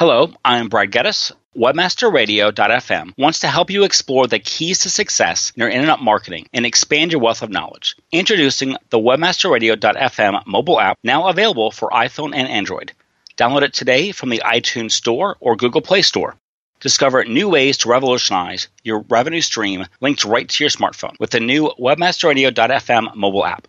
Hello, I'm Brad Geddes. Webmasterradio.fm wants to help you explore the keys to success in your internet marketing and expand your wealth of knowledge. Introducing the Webmasterradio.fm mobile app, now available for iPhone and Android. Download it today from the iTunes Store or Google Play Store. Discover new ways to revolutionize your revenue stream linked right to your smartphone with the new Webmasterradio.fm mobile app.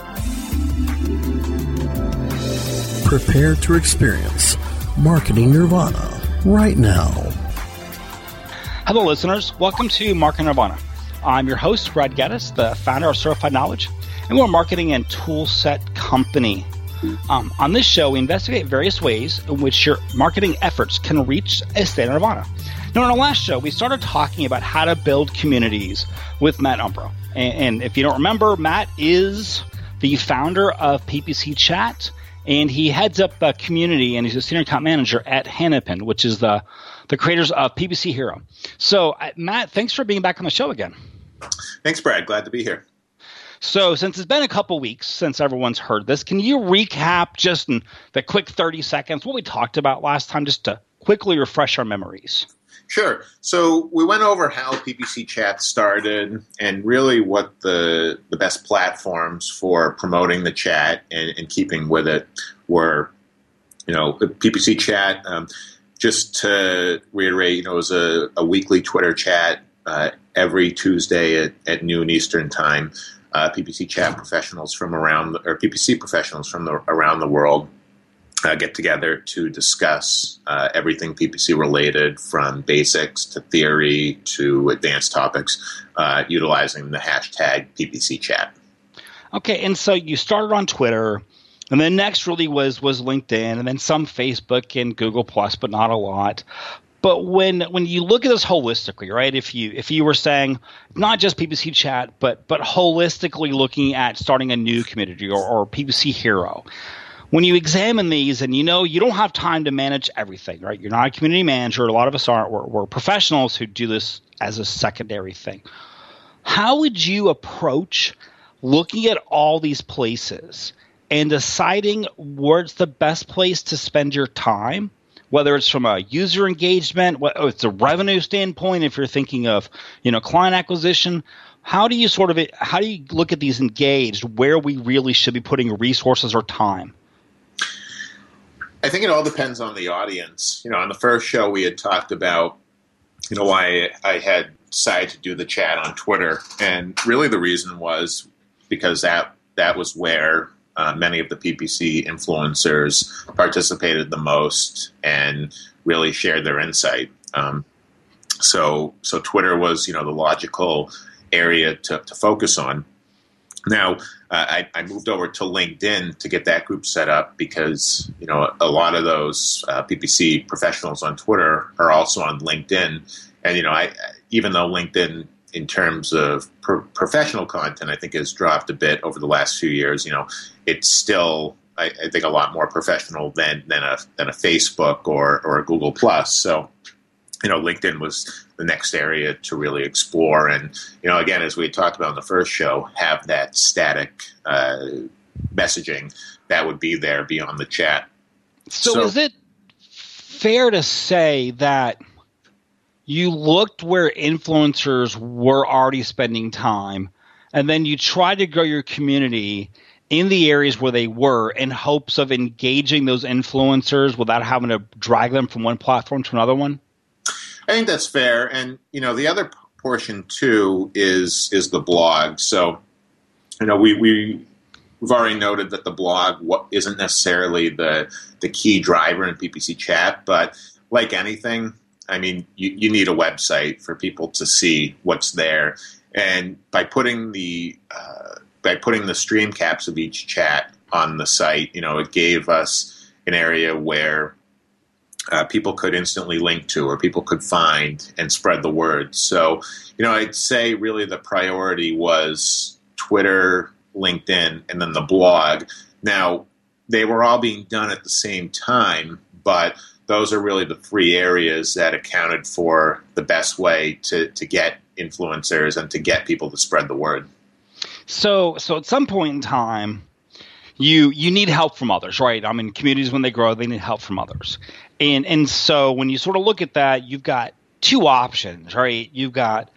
prepare to experience Marketing Nirvana right now. Hello, listeners. Welcome to Marketing Nirvana. I'm your host, Brad Geddes, the founder of Certified Knowledge, and we're a marketing and toolset company. Um, on this show, we investigate various ways in which your marketing efforts can reach a state of nirvana. Now, in our last show, we started talking about how to build communities with Matt Umbro. And, and if you don't remember, Matt is the founder of PPC Chat and he heads up a community and he's a senior account manager at Hanapin, which is the the creators of PPC Hero. So, uh, Matt, thanks for being back on the show again. Thanks, Brad. Glad to be here. So, since it's been a couple weeks since everyone's heard this, can you recap just in the quick 30 seconds what we talked about last time, just to quickly refresh our memories? Sure. So we went over how PPC Chat started and really what the the best platforms for promoting the chat and, and keeping with it were. You know, PPC Chat. Um, just to reiterate, you know, it was a, a weekly Twitter chat uh, every Tuesday at, at noon Eastern time. Uh, PPC Chat professionals from around, the, or PPC professionals from the, around the world uh, get together to discuss uh, everything PPC related, from basics to theory to advanced topics, uh, utilizing the hashtag PPC chat. Okay, and so you started on Twitter, and then next really was was LinkedIn, and then some Facebook and Google Plus, but not a lot. But when when you look at this holistically, right? If you if you were saying not just PPC chat, but but holistically looking at starting a new community or, or PPC hero, when you examine these and you know you don't have time to manage everything, right? You're not a community manager. A lot of us aren't. We're, we're professionals who do this as a secondary thing. How would you approach looking at all these places and deciding where's the best place to spend your time? Whether it's from a user engagement, whether oh, it's a revenue standpoint, if you're thinking of you know client acquisition, how do you sort of how do you look at these engaged where we really should be putting resources or time I think it all depends on the audience. You know, on the first show we had talked about, you know, why I had decided to do the chat on Twitter, and really the reason was because that that was where uh, many of the PPC influencers participated the most and really shared their insight. Um, so, so Twitter was, you know, the logical area to, to focus on. Now, uh, I, I, moved over to LinkedIn to get that group set up because you know a lot of those uh, PPC professionals on Twitter are also on LinkedIn, and you know I even though LinkedIn in terms of pro- professional content I think has dropped a bit over the last few years. You know, it's still I, I think a lot more professional than than a than a Facebook or or a Google Plus. So you know, LinkedIn was the next area to really explore. And, you know, again, as we talked about in the first show, have that static uh, messaging that would be there beyond the chat. So, so, is it fair to say that you looked where influencers were already spending time and then you tried to grow your community in the areas where they were in hopes of engaging those influencers without having to drag them from one platform to another one? I think that's fair, and you know the other portion too is is the blog. So you know we we we've already noted that the blog isn't necessarily the the key driver in PPC chat, but like anything, I mean, you, you need a website for people to see what's there, and by putting the uh, by putting the stream caps of each chat on the site, you know, it gave us an area where uh, people could instantly link to or people could find and spread the word. So, you know, I'd say really the priority was Twitter, LinkedIn, and then the blog. Now, they were all being done at the same time, but those are really the three areas that accounted for the best way to, to get influencers and to get people to spread the word. So, so at some point in time, you you need help from others, right? I mean, communities when they grow, they need help from others, and and so when you sort of look at that, you've got two options, right? You've got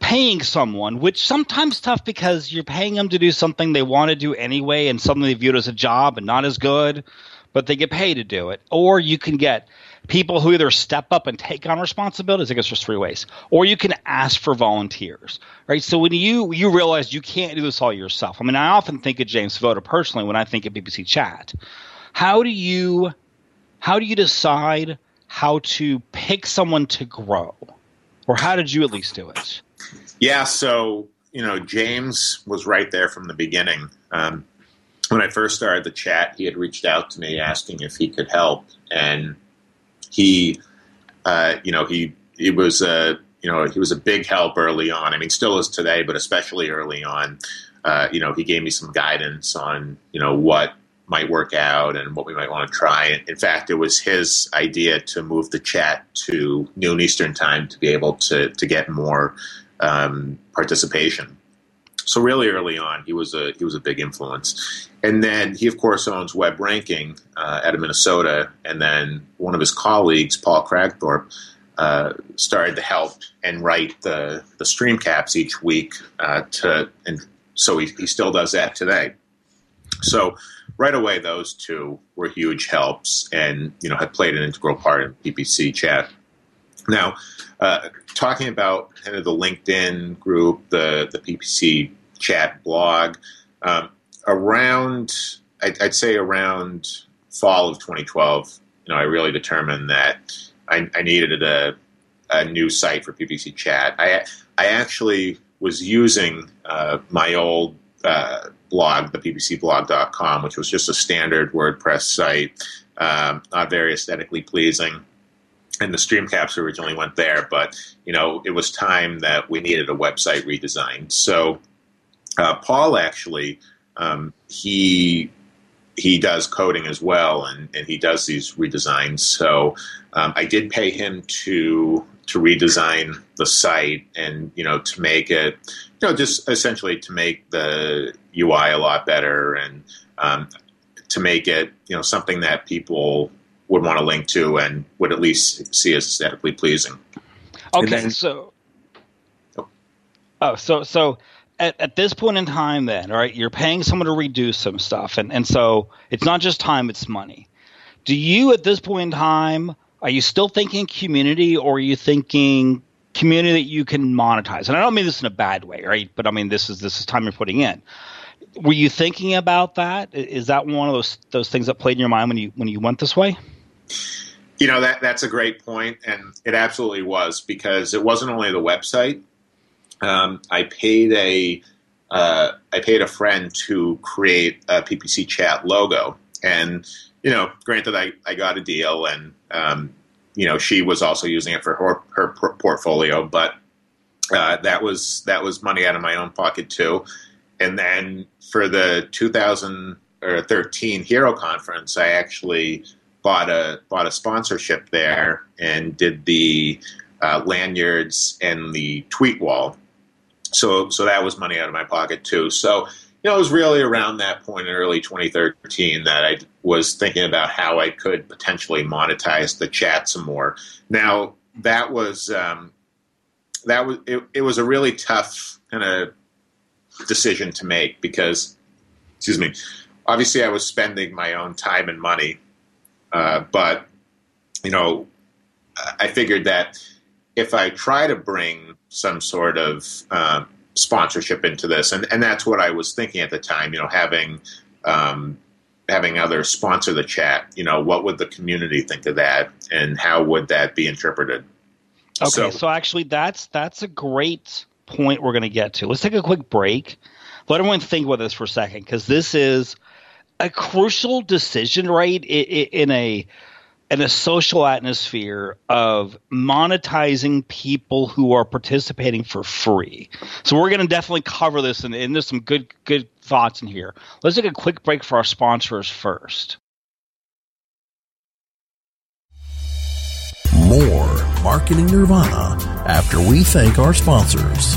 paying someone, which sometimes tough because you're paying them to do something they want to do anyway, and something they view as a job and not as good, but they get paid to do it. Or you can get people who either step up and take on responsibilities. I guess there's three ways, or you can ask for volunteers, right? So when you you realize you can't do this all yourself. I mean, I often think of James Svoboda personally when I think of PPC Chat. How do you how do you decide how to pick someone to grow, or how did you at least do it? Yeah, so you know, James was right there from the beginning. Um, when I first started the chat, he had reached out to me asking if he could help, and he, uh, you know, he he was a you know he was a big help early on. I mean, still is today, but especially early on. Uh, you know, he gave me some guidance on you know what might work out and what we might want to try. In fact, it was his idea to move the chat to noon Eastern time to be able to to get more um, participation. So really early on, he was a he was a big influence. And then he, of course, owns Web Ranking uh, out of Minnesota. And then one of his colleagues, Paul Kragthorpe, uh, started to help and write the the stream caps each week. Uh, to and so he, he still does that today. So right away, those two were huge helps, and you know had played an integral part in PPC chat. Now, uh, talking about kind of the LinkedIn group, the the PPC chat blog. Um, around, I'd, I'd, say around fall of 2012, you know, I really determined that I, I needed a, a, new site for PPC chat. I, I actually was using uh, my old uh, blog, the ppcblog.com, which was just a standard WordPress site, um, not very aesthetically pleasing and the stream caps originally went there, but you know it was time that we needed a website redesign. So uh, Paul actually um, he he does coding as well, and, and he does these redesigns. So um, I did pay him to to redesign the site and you know to make it you know just essentially to make the UI a lot better and um, to make it you know something that people would want to link to and would at least see as aesthetically pleasing. Okay, then, so oh. oh, so so at, at this point in time, then, all right, you're paying someone to redo some stuff, and and so it's not just time; it's money. Do you, at this point in time, are you still thinking community, or are you thinking community that you can monetize? And I don't mean this in a bad way, right? But I mean this is this is time you're putting in were you thinking about that? Is that one of those those things that played in your mind when you when you went this way? You know that that's a great point, and it absolutely was because it wasn't only the website. Um, I paid a uh, I paid a friend to create a PPC chat logo, and you know, granted, I, I got a deal, and um, you know, she was also using it for her her portfolio, but uh, that was that was money out of my own pocket too. And then for the 2013 Hero Conference, I actually bought a bought a sponsorship there and did the uh, lanyards and the tweet wall. So so that was money out of my pocket too. So you know, it was really around that point in early 2013 that I was thinking about how I could potentially monetize the chat some more. Now that was um, that was it, it was a really tough kind of decision to make because excuse me obviously I was spending my own time and money uh, but you know, I figured that if I try to bring some sort of um, sponsorship into this, and, and that's what I was thinking at the time, you know, having um, having others sponsor the chat, you know, what would the community think of that, and how would that be interpreted? Okay, so, so actually, that's that's a great point we're going to get to. Let's take a quick break. let everyone think about this for a second because this is a crucial decision, right? In a in a social atmosphere of monetizing people who are participating for free. So we're going to definitely cover this, and, and there's some good good thoughts in here. Let's take a quick break for our sponsors first. More Marketing Nirvana after we thank our sponsors.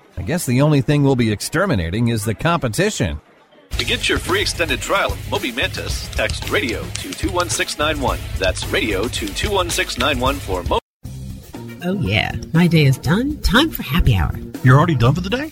I guess the only thing we'll be exterminating is the competition. To get your free extended trial of Moby Mantis, text radio to 21691. That's radio to 21691 for Moby. Oh, yeah. My day is done. Time for happy hour. You're already done for the day?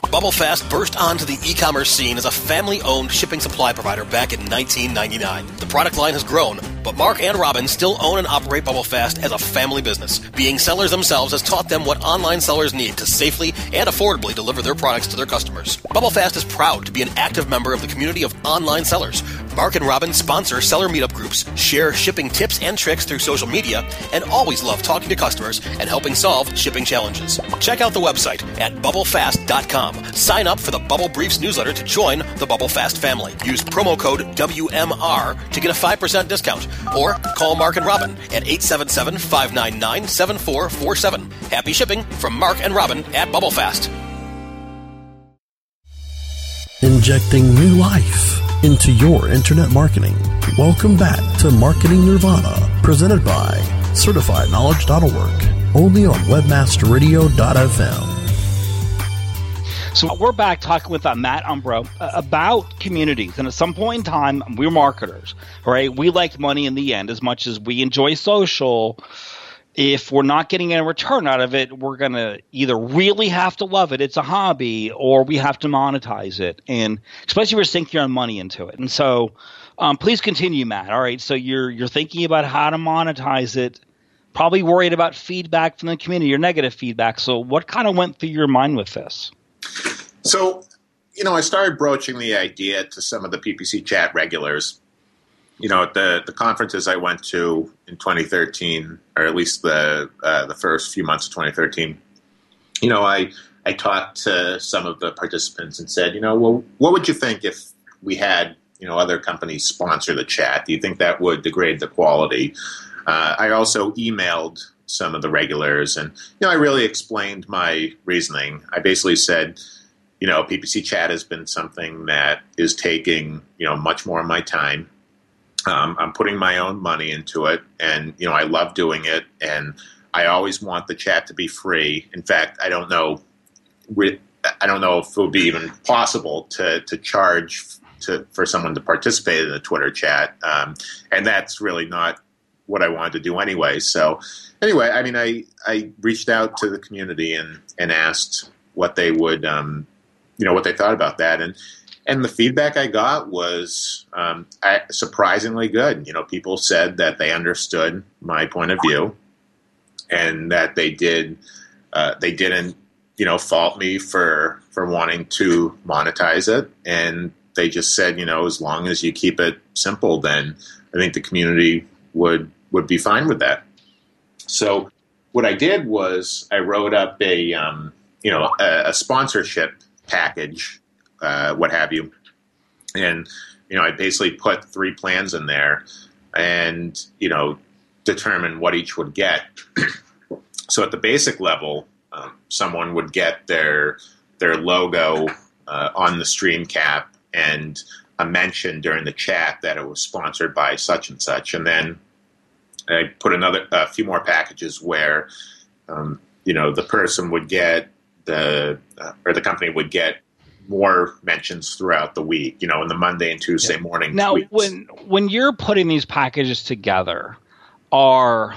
BubbleFast burst onto the e-commerce scene as a family-owned shipping supply provider back in 1999. The product line has grown, but Mark and Robin still own and operate BubbleFast as a family business. Being sellers themselves has taught them what online sellers need to safely and affordably deliver their products to their customers. BubbleFast is proud to be an active member of the community of online sellers. Mark and Robin sponsor seller meetup groups, share shipping tips and tricks through social media, and always love talking to customers and helping solve shipping challenges. Check out the website at bubblefast.com. Sign up for the Bubble Briefs newsletter to join the Bubble Fast family. Use promo code WMR to get a 5% discount or call Mark and Robin at 877 599 7447. Happy shipping from Mark and Robin at Bubble Fast. Injecting new life into your internet marketing. Welcome back to Marketing Nirvana, presented by CertifiedKnowledge.org, only on WebmasterRadio.fm. So we're back talking with uh, Matt Umbro uh, about communities, and at some point in time, we're marketers, right? We like money in the end as much as we enjoy social. If we're not getting a return out of it, we're going to either really have to love it, it's a hobby, or we have to monetize it, and especially if we're sinking our money into it. And so, um, please continue, Matt. All right, so you're you're thinking about how to monetize it probably worried about feedback from the community or negative feedback. So, what kind of went through your mind with this? So, you know, I started broaching the idea to some of the PPC chat regulars. You know, at the the conferences I went to in 2013, or at least the uh, the first few months of 2013, you know, I I talked to some of the participants and said, you know, well, what would you think if we had you know other companies sponsor the chat? Do you think that would degrade the quality? Uh, I also emailed some of the regulars, and you know, I really explained my reasoning. I basically said, you know, PPC chat has been something that is taking you know much more of my time. Um, I'm putting my own money into it, and you know, I love doing it, and I always want the chat to be free. In fact, I don't know, I don't know if it would be even possible to to charge to for someone to participate in the Twitter chat, um, and that's really not what I wanted to do anyway. So anyway, I mean, I I reached out to the community and and asked what they would, um, you know, what they thought about that, and and the feedback I got was um, I, surprisingly good. You know, people said that they understood my point of view, and that they did uh, they didn't you know fault me for for wanting to monetize it, and they just said you know as long as you keep it simple, then I think the community would would be fine with that. So what I did was I wrote up a um, you know a, a sponsorship package uh, what have you. And you know, I basically put three plans in there, and you know, determine what each would get. so at the basic level, um, someone would get their their logo uh, on the stream cap and a mention during the chat that it was sponsored by such and such, and then I put another a few more packages where um, you know the person would get the uh, or the company would get more mentions throughout the week. You know, in the Monday and Tuesday yeah. morning. Now, tweets. when when you're putting these packages together, are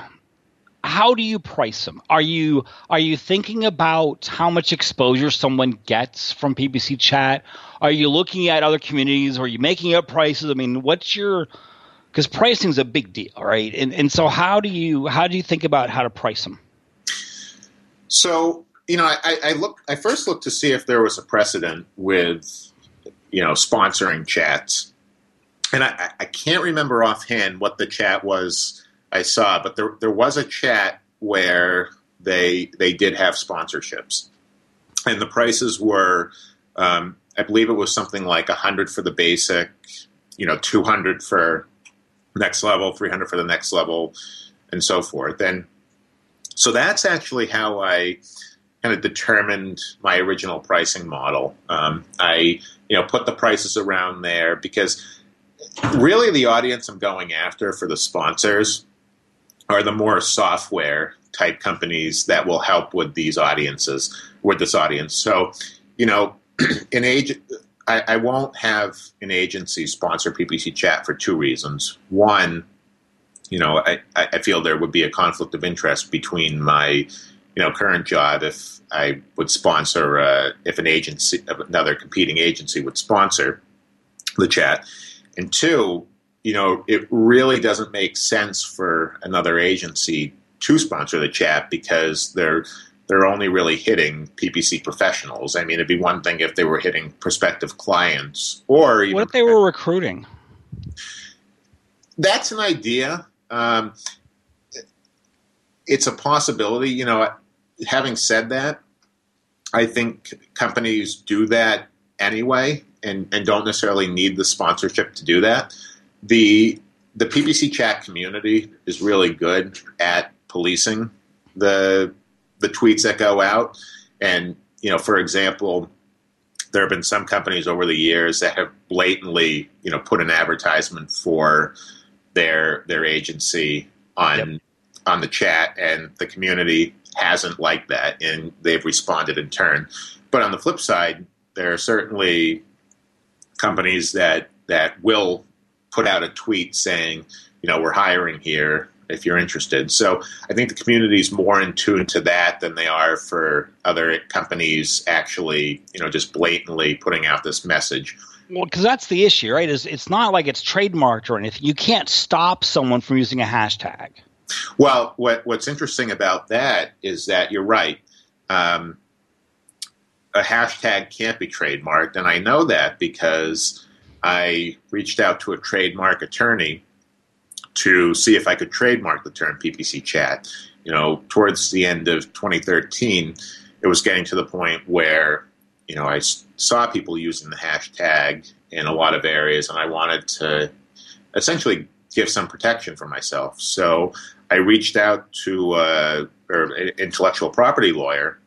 how do you price them? Are you are you thinking about how much exposure someone gets from PPC chat? Are you looking at other communities? Are you making up prices? I mean, what's your because pricing is a big deal, right? And and so how do you how do you think about how to price them? So you know, I, I look. I first looked to see if there was a precedent with, you know, sponsoring chats, and I, I can't remember offhand what the chat was I saw, but there there was a chat where they they did have sponsorships, and the prices were, um, I believe it was something like a hundred for the basic, you know, two hundred for next level, three hundred for the next level, and so forth. And so that's actually how I kind of determined my original pricing model. Um, I, you know, put the prices around there because really the audience I'm going after for the sponsors are the more software type companies that will help with these audiences, with this audience. So, you know, an age, I, I won't have an agency sponsor PPC chat for two reasons. One, you know, I, I feel there would be a conflict of interest between my you know current job if I would sponsor uh, if an agency another competing agency would sponsor the chat, and two, you know, it really doesn't make sense for another agency to sponsor the chat because they're they're only really hitting PPC professionals. I mean, it'd be one thing if they were hitting prospective clients or what if they were recruiting. That's an idea. Um, it's a possibility. You know, having said that, I think companies do that anyway and, and don't necessarily need the sponsorship to do that. The the PPC chat community is really good at policing the the tweets that go out. And, you know, for example, there have been some companies over the years that have blatantly, you know, put an advertisement for their their agency on yep. on the chat and the community hasn't liked that, and they've responded in turn. But on the flip side, there are certainly companies that that will put out a tweet saying, you know, we're hiring here if you're interested. So I think the community is more in tune to that than they are for other companies actually, you know, just blatantly putting out this message. Well, because that's the issue, right? Is it's not like it's trademarked or anything. You can't stop someone from using a hashtag. Well, what, what's interesting about that is that you're right. Um, a hashtag can't be trademarked, and I know that because I reached out to a trademark attorney to see if I could trademark the term PPC chat. You know, towards the end of 2013, it was getting to the point where you know I saw people using the hashtag in a lot of areas, and I wanted to essentially give some protection for myself. So I reached out to uh, an intellectual property lawyer,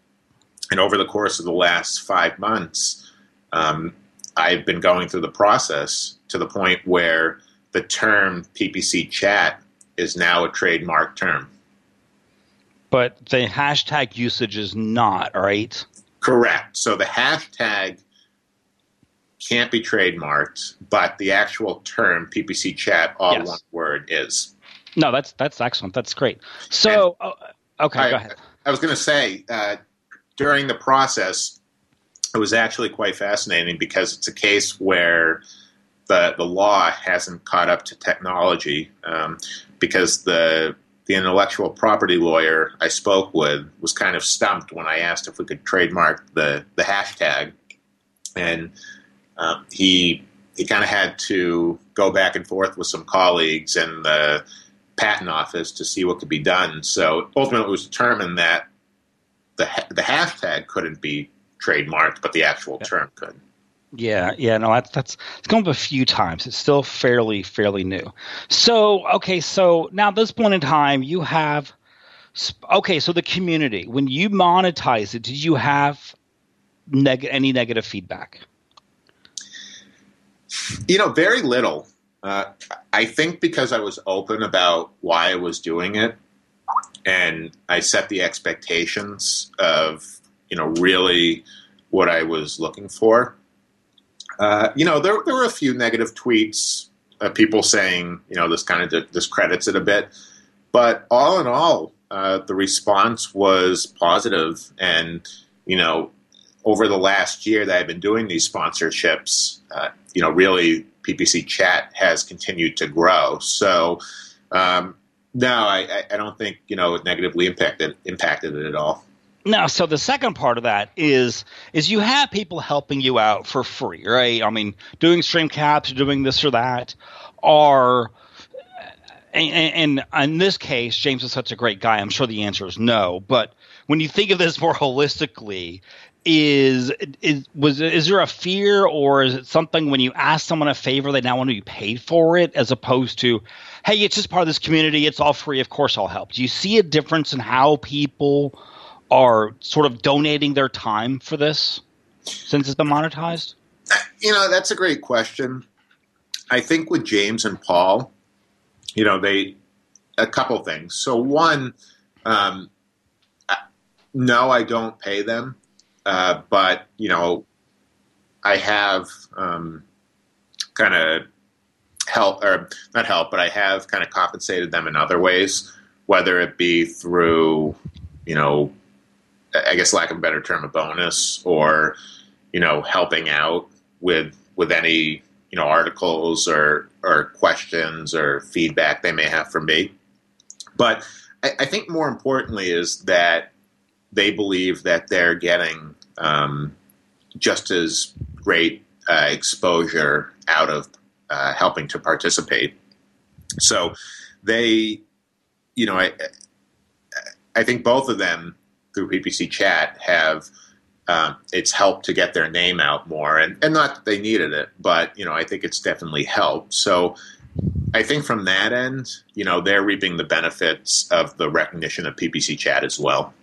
and over the course of the last five months, um, I've been going through the process to the point where the term PPC chat is now a trademark term. But the hashtag usage is not, right? Correct. So the hashtag can't be trademarked, but the actual term PPC chat, all yes. one word, is. No, that's that's excellent. That's great. So, oh, okay, I, go ahead. I was going to say uh, during the process, it was actually quite fascinating because it's a case where the the law hasn't caught up to technology um, because the the intellectual property lawyer I spoke with was kind of stumped when I asked if we could trademark the the hashtag, and um, he he kind of had to go back and forth with some colleagues and the patent office to see what could be done. So ultimately, it was determined that the the hashtag couldn't be trademarked, but the actual term could. Yeah, yeah, no, that's that's it's come up a few times. It's still fairly fairly new. So, okay, so now at this point in time, you have okay. So the community, when you monetize it, did you have neg- any negative feedback? You know, very little. Uh, I think because I was open about why I was doing it, and I set the expectations of you know really what I was looking for. Uh, you know, there there were a few negative tweets, uh, people saying you know this kind of discredits it a bit, but all in all, uh, the response was positive. positive, and you know, over the last year that I've been doing these sponsorships, uh, you know, really PPC chat has continued to grow. So. Um, no, I, I don't think you know it negatively impacted impacted it at all. No, so the second part of that is is you have people helping you out for free, right? I mean, doing stream caps, doing this or that, are and, and in this case, James is such a great guy. I'm sure the answer is no. But when you think of this more holistically, is is was is there a fear or is it something when you ask someone a favor they now want to be paid for it as opposed to hey it's just part of this community it's all free of course I'll help do you see a difference in how people are sort of donating their time for this since it's been monetized? You know that's a great question. I think with James and Paul you know they a couple things. So one um, no I don't pay them uh, but you know, I have um, kind of help or not help, but I have kind of compensated them in other ways, whether it be through, you know, I guess lack of a better term, a bonus, or you know, helping out with with any you know articles or or questions or feedback they may have from me. But I, I think more importantly is that they believe that they're getting um, just as great uh, exposure out of uh, helping to participate. So they, you know, I, I think both of them through PPC Chat have um, it's helped to get their name out more, and, and not that they needed it, but you know, I think it's definitely helped. So I think from that end, you know, they're reaping the benefits of the recognition of PPC Chat as well.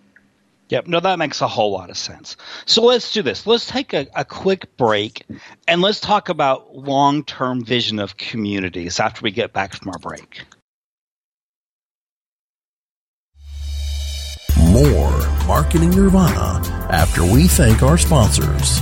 Yep, no, that makes a whole lot of sense. So let's do this. Let's take a, a quick break and let's talk about long term vision of communities after we get back from our break. More Marketing Nirvana after we thank our sponsors.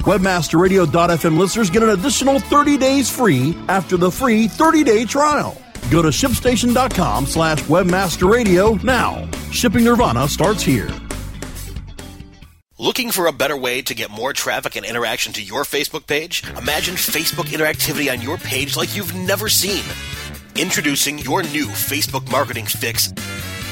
Webmasterradio.fm listeners get an additional 30 days free after the free 30-day trial. Go to shipstation.com slash webmasterradio now. Shipping Nirvana starts here. Looking for a better way to get more traffic and interaction to your Facebook page? Imagine Facebook interactivity on your page like you've never seen. Introducing your new Facebook marketing fix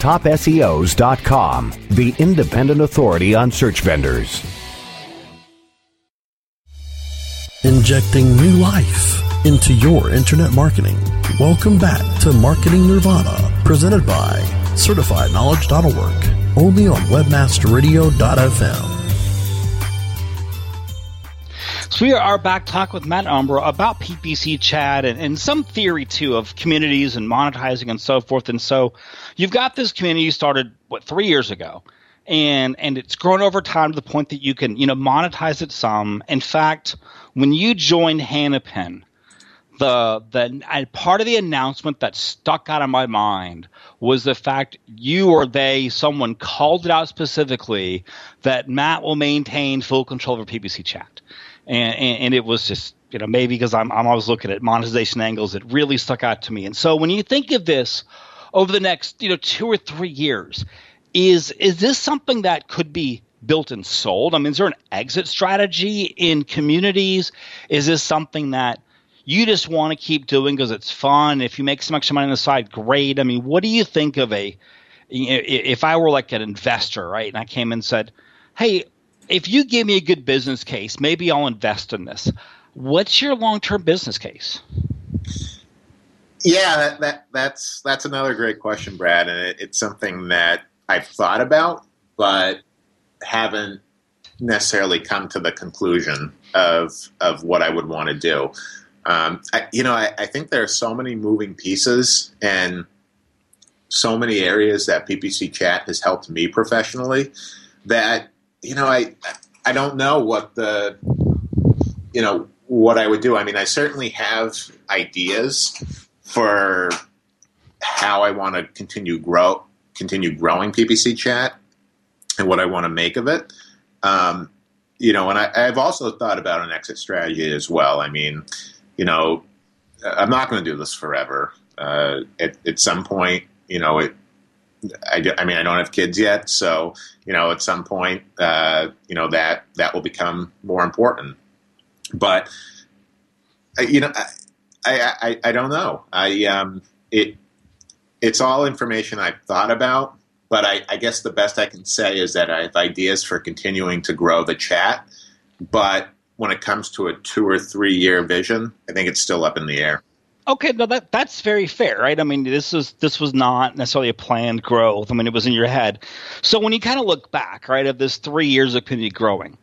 TopSEOs.com, the independent authority on search vendors. Injecting new life into your internet marketing. Welcome back to Marketing Nirvana, presented by CertifiedKnowledge.org, only on WebmasterRadio.fm. So we are back talk with Matt Umbro about PPC chat and, and some theory too of communities and monetizing and so forth. And so you've got this community you started what three years ago, and and it's grown over time to the point that you can you know monetize it some. In fact, when you joined Hanapin, the the and part of the announcement that stuck out of my mind was the fact you or they someone called it out specifically that Matt will maintain full control over PPC chat and, and, and it was just you know maybe because I'm I'm always looking at monetization angles, it really stuck out to me. And so when you think of this over the next you know two or three years, is is this something that could be built and sold? I mean, is there an exit strategy in communities? Is this something that you just want to keep doing because it's fun? If you make some extra money on the side, great. I mean, what do you think of a if I were like an investor, right, and I came and said, "Hey, if you give me a good business case, maybe I'll invest in this. What's your long term business case? Yeah, that, that, that's that's another great question, Brad, and it, it's something that I've thought about, but haven't necessarily come to the conclusion of of what I would want to do. Um, I, you know, I, I, think there are so many moving pieces and so many areas that PPC Chat has helped me professionally that you know, I I don't know what the you know what I would do. I mean, I certainly have ideas for how I want to continue grow continue growing PPC chat and what I want to make of it. Um, you know, and I, I've also thought about an exit strategy as well. I mean, you know, I'm not going to do this forever. Uh, at, at some point, you know, it, I, I, mean, I don't have kids yet, so you know, at some point, uh, you know that that will become more important. But you know, I, I, I don't know. I um, it it's all information I've thought about, but I, I guess the best I can say is that I have ideas for continuing to grow the chat. But when it comes to a two or three year vision, I think it's still up in the air. Okay, no, that that's very fair, right? I mean, this is this was not necessarily a planned growth. I mean, it was in your head. So when you kind of look back, right, of this three years of community growing,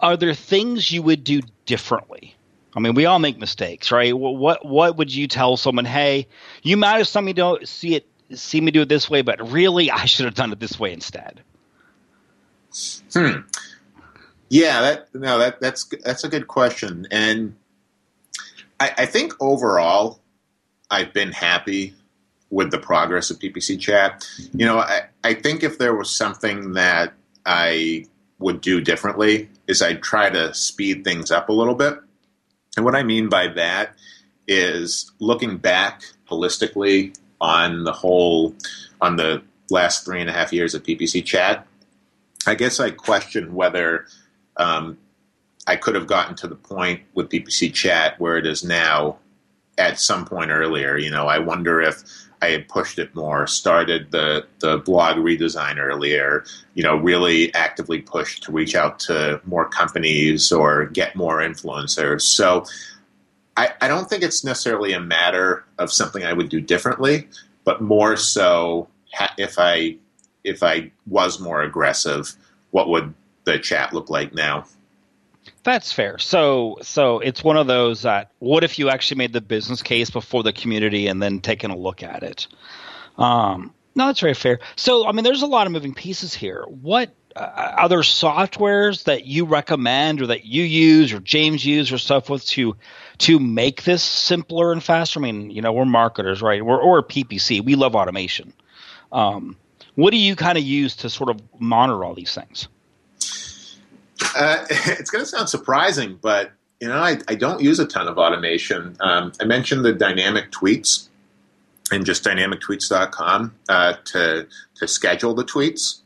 are there things you would do differently? I mean, we all make mistakes, right? What what would you tell someone? Hey, you might have seen me don't see it, see me do it this way, but really, I should have done it this way instead. Hmm. Yeah, that no, that that's that's a good question, and I, I think overall, I've been happy with the progress of PPC chat. You know, I, I think if there was something that I would do differently is I'd try to speed things up a little bit. And what I mean by that is looking back holistically on the whole, on the last three and a half years of PPC chat, I guess I question whether um, I could have gotten to the point with PPC chat where it is now at some point earlier. You know, I wonder if I had pushed it more, started the the blog redesign earlier, you know, really actively pushed to reach out to more companies or get more influencers. So I, I don't think it's necessarily a matter of something I would do differently, but more so if I if I was more aggressive, what would the chat look like now? That's fair. So, so it's one of those that what if you actually made the business case before the community and then taking a look at it? Um, no, that's very fair. So, I mean, there's a lot of moving pieces here. What uh, other softwares that you recommend or that you use or James use or stuff with to to make this simpler and faster? I mean, you know, we're marketers, right? We're or PPC. We love automation. Um, what do you kind of use to sort of monitor all these things? Uh, it's going to sound surprising, but you know, I, I don't use a ton of automation. Um, I mentioned the dynamic tweets and just dynamictweets.com uh, to to schedule the tweets.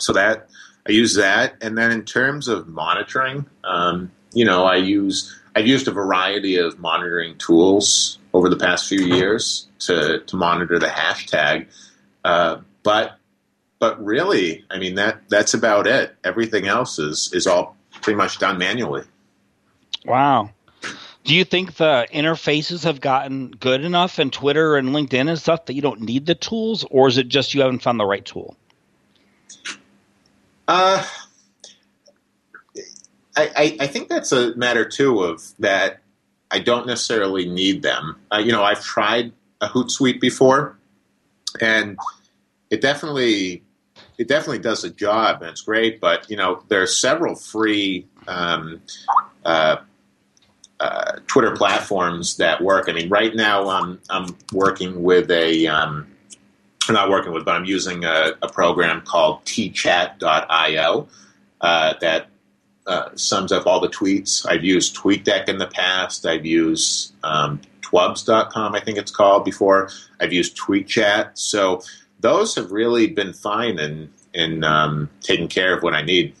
So that I use that, and then in terms of monitoring, um, you know, I use I've used a variety of monitoring tools over the past few years to to monitor the hashtag, uh, but but really, I mean that that's about it. Everything else is is all pretty much done manually. Wow. Do you think the interfaces have gotten good enough in Twitter and LinkedIn and stuff that you don't need the tools, or is it just you haven't found the right tool? Uh, I, I, I think that's a matter too of that I don't necessarily need them. Uh, you know, I've tried a Hootsuite before, and it definitely it definitely does the job and it's great. But you know, there are several free um, uh, uh, Twitter platforms that work. I mean, right now I'm I'm working with a um, I'm not working with, but I'm using a, a program called tchat.io uh, that uh, sums up all the tweets. I've used TweetDeck in the past. I've used um, Twubs.com, I think it's called, before. I've used TweetChat. So those have really been fine in in um, taking care of what I need.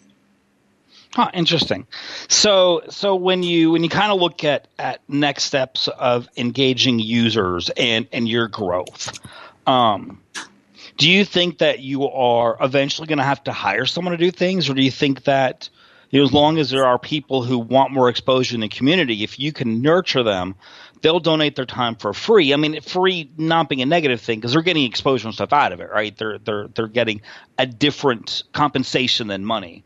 Huh, interesting. So, so when you when you kind of look at at next steps of engaging users and and your growth, um, do you think that you are eventually going to have to hire someone to do things, or do you think that you know, as long as there are people who want more exposure in the community, if you can nurture them, they'll donate their time for free. I mean, free not being a negative thing because they're getting exposure and stuff out of it, right? They're they're they're getting a different compensation than money.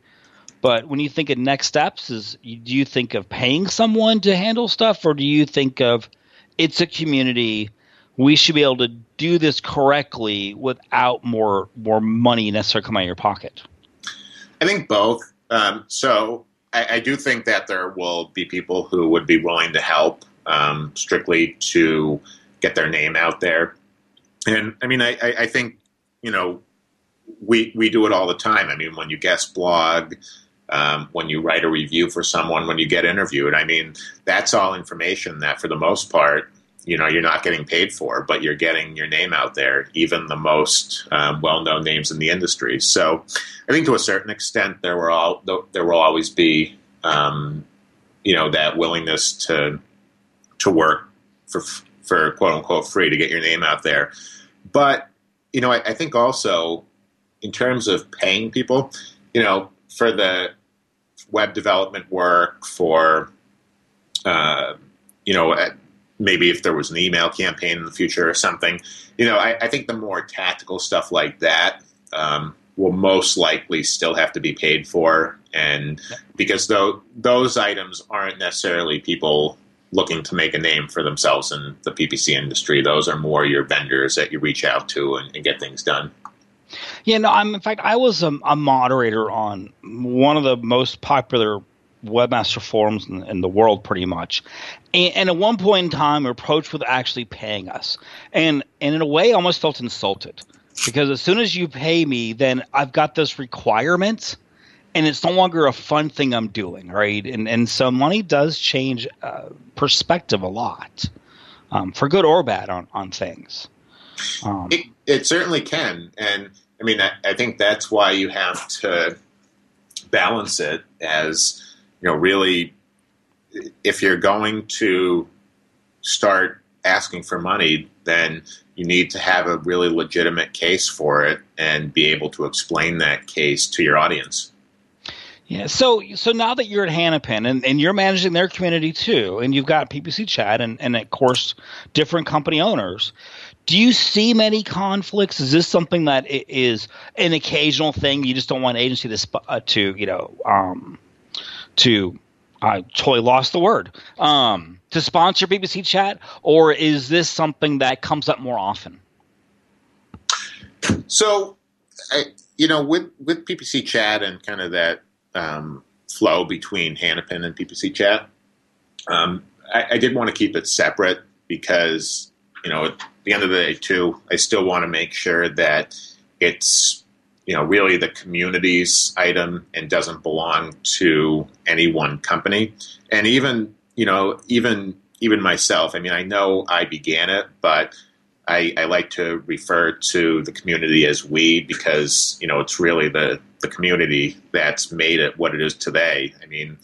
But when you think of next steps, is do you think of paying someone to handle stuff, or do you think of it's a community? We should be able to do this correctly without more more money necessarily coming out of your pocket. I think both. Um, so I, I, do think that there will be people who would be willing to help um, strictly to get their name out there. And I mean, I, I, think you know we we do it all the time. I mean, when you guest blog, um, when you write a review for someone, when you get interviewed, I mean, that's all information that, for the most part, you know, you're not getting paid for, but you're getting your name out there, even the most um, well-known names in the industry. So, I think to a certain extent, there will all there will always be, um, you know, that willingness to to work for for quote unquote free to get your name out there. But you know, I, I think also in terms of paying people, you know, for the web development work, for uh, you know, maybe if there was an email campaign in the future or something, you know, I, I think the more tactical stuff like that um, will most likely still have to be paid for, and because though those items aren't necessarily people looking to make a name for themselves in the PPC industry. Those are more your vendors that you reach out to and, and get things done. Yeah, no, I'm in fact I was a, a moderator on one of the most popular webmaster forums in, in, the world pretty much and, and, at one point in time approached with actually paying us and and in a way I almost felt insulted because as soon as you pay me then i've got this requirement and it's no longer a fun thing I'm doing, right? And and so money does change uh, perspective a lot, um, for good or bad on on things. Um, it, it certainly can, and I mean I, I think that's why you have to balance it as you know really if you're going to start asking for money, then you need to have a really legitimate case for it and be able to explain that case to your audience. Yeah. So so now that you're at Hanapin and, and you're managing their community too, and you've got PPC chat and, and of course different company owners, do you see many conflicts? Is this something that is an occasional thing? You just don't want agency to uh, to you know um, to I totally lost the word um, to sponsor PPC chat, or is this something that comes up more often? So, I, you know, with with PPC chat and kind of that um, flow between Hanapin and PPC chat, um, I, I did want to keep it separate because you know at the end of the day, too, I still want to make sure that it's you know really the community's item and doesn't belong to any one company. And even you know even even myself i mean i know i began it but I, I, like to refer to the community as we because you know it's really the the community that's made it what it is today. I mean,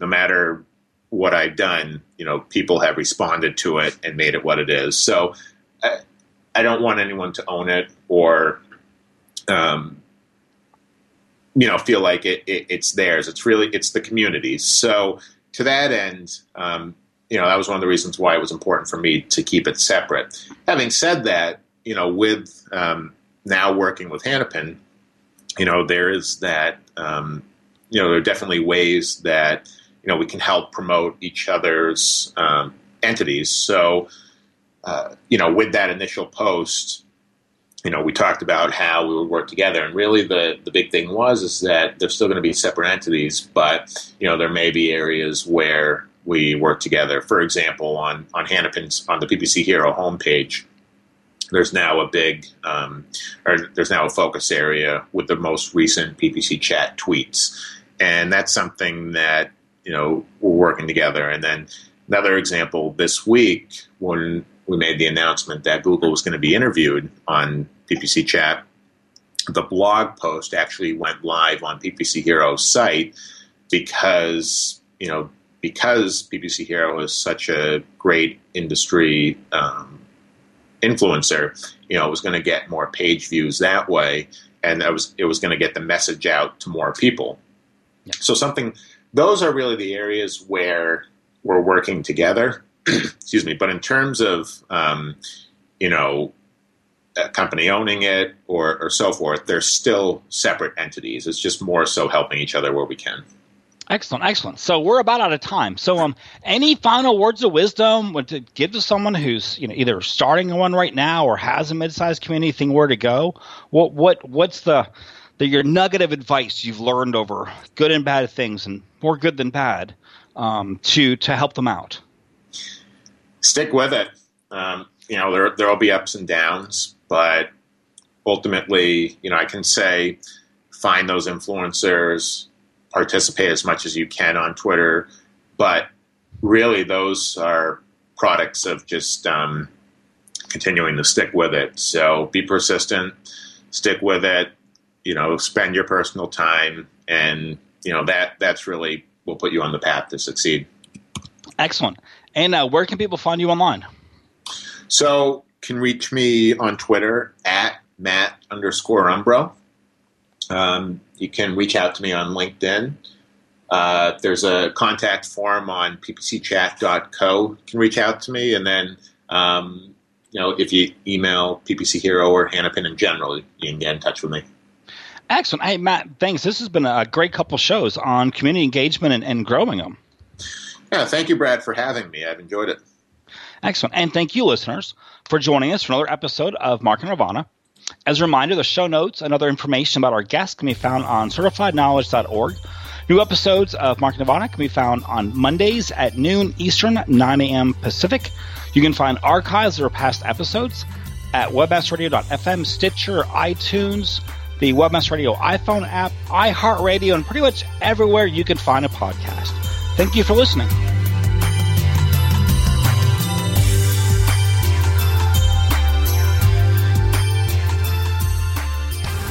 no matter what I've done, you know, people have responded to it and made it what it is. So I, I don't want anyone to own it or um, you know feel like it, it, it's theirs. It's really it's the community's. So to that end, um, you know that was one of the reasons why it was important for me to keep it separate. Having said that, you know with um, now working with Hanapin, you know there is that um, you know there are definitely ways that you know we can help promote each other's um, entities. So uh, you know with that initial post you know, we talked about how we would work together, and really the the big thing was is that they're still going to be separate entities, but you know, there may be areas where we work together. For example, on on Hanapin's on the PPC Hero homepage, there's now a big um, or there's now a focus area with the most recent PPC chat tweets, and that's something that you know we're working together. And then another example this week when we made the announcement that Google was going to be interviewed on PPC Chat, the blog post actually went live on PPC Hero's site because you know because PPC Hero is such a great industry um, influencer, you know, it was going to get more page views that way, and it was it was going to get the message out to more people. Yeah. So something those are really the areas where we're working together. Excuse me, but in terms of um, you know a company owning it or, or so forth, they're still separate entities. It's just more so helping each other where we can. Excellent, excellent. So we're about out of time. So, um, any final words of wisdom to give to someone who's you know either starting one right now or has a mid-sized community thing where to go? What what what's the the your nugget of advice you've learned over good and bad things and more good than bad um, to to help them out? Stick with it. Um, you know there there will be ups and downs, but ultimately, you know, I can say find those influencers, participate as much as you can on Twitter, but really those are products of just um, continuing to stick with it. So be persistent, stick with it. You know, spend your personal time, and you know that that's really will put you on the path to succeed. Excellent. And uh, where can people find you online? So can reach me on Twitter at Matt underscore Umbro. Um, you can reach out to me on LinkedIn. Uh, there's a contact form on ppcchat.co. You can reach out to me, and then um, you know if you email PPC Hero or Hanapin in general, you can get in touch with me. Excellent. Hey Matt, thanks. This has been a great couple shows on community engagement and, and growing them. Yeah, thank you, Brad, for having me. I've enjoyed it. Excellent. And thank you, listeners, for joining us for another episode of Marketing Nirvana. As a reminder, the show notes and other information about our guests can be found on certifiedknowledge.org. New episodes of Marketing Nirvana can be found on Mondays at noon Eastern, 9 a.m. Pacific. You can find archives of our past episodes at webmasterradio.fm, Stitcher, iTunes, the Webmaster Radio iPhone app, iHeartRadio, and pretty much everywhere you can find a podcast. Thank you for listening.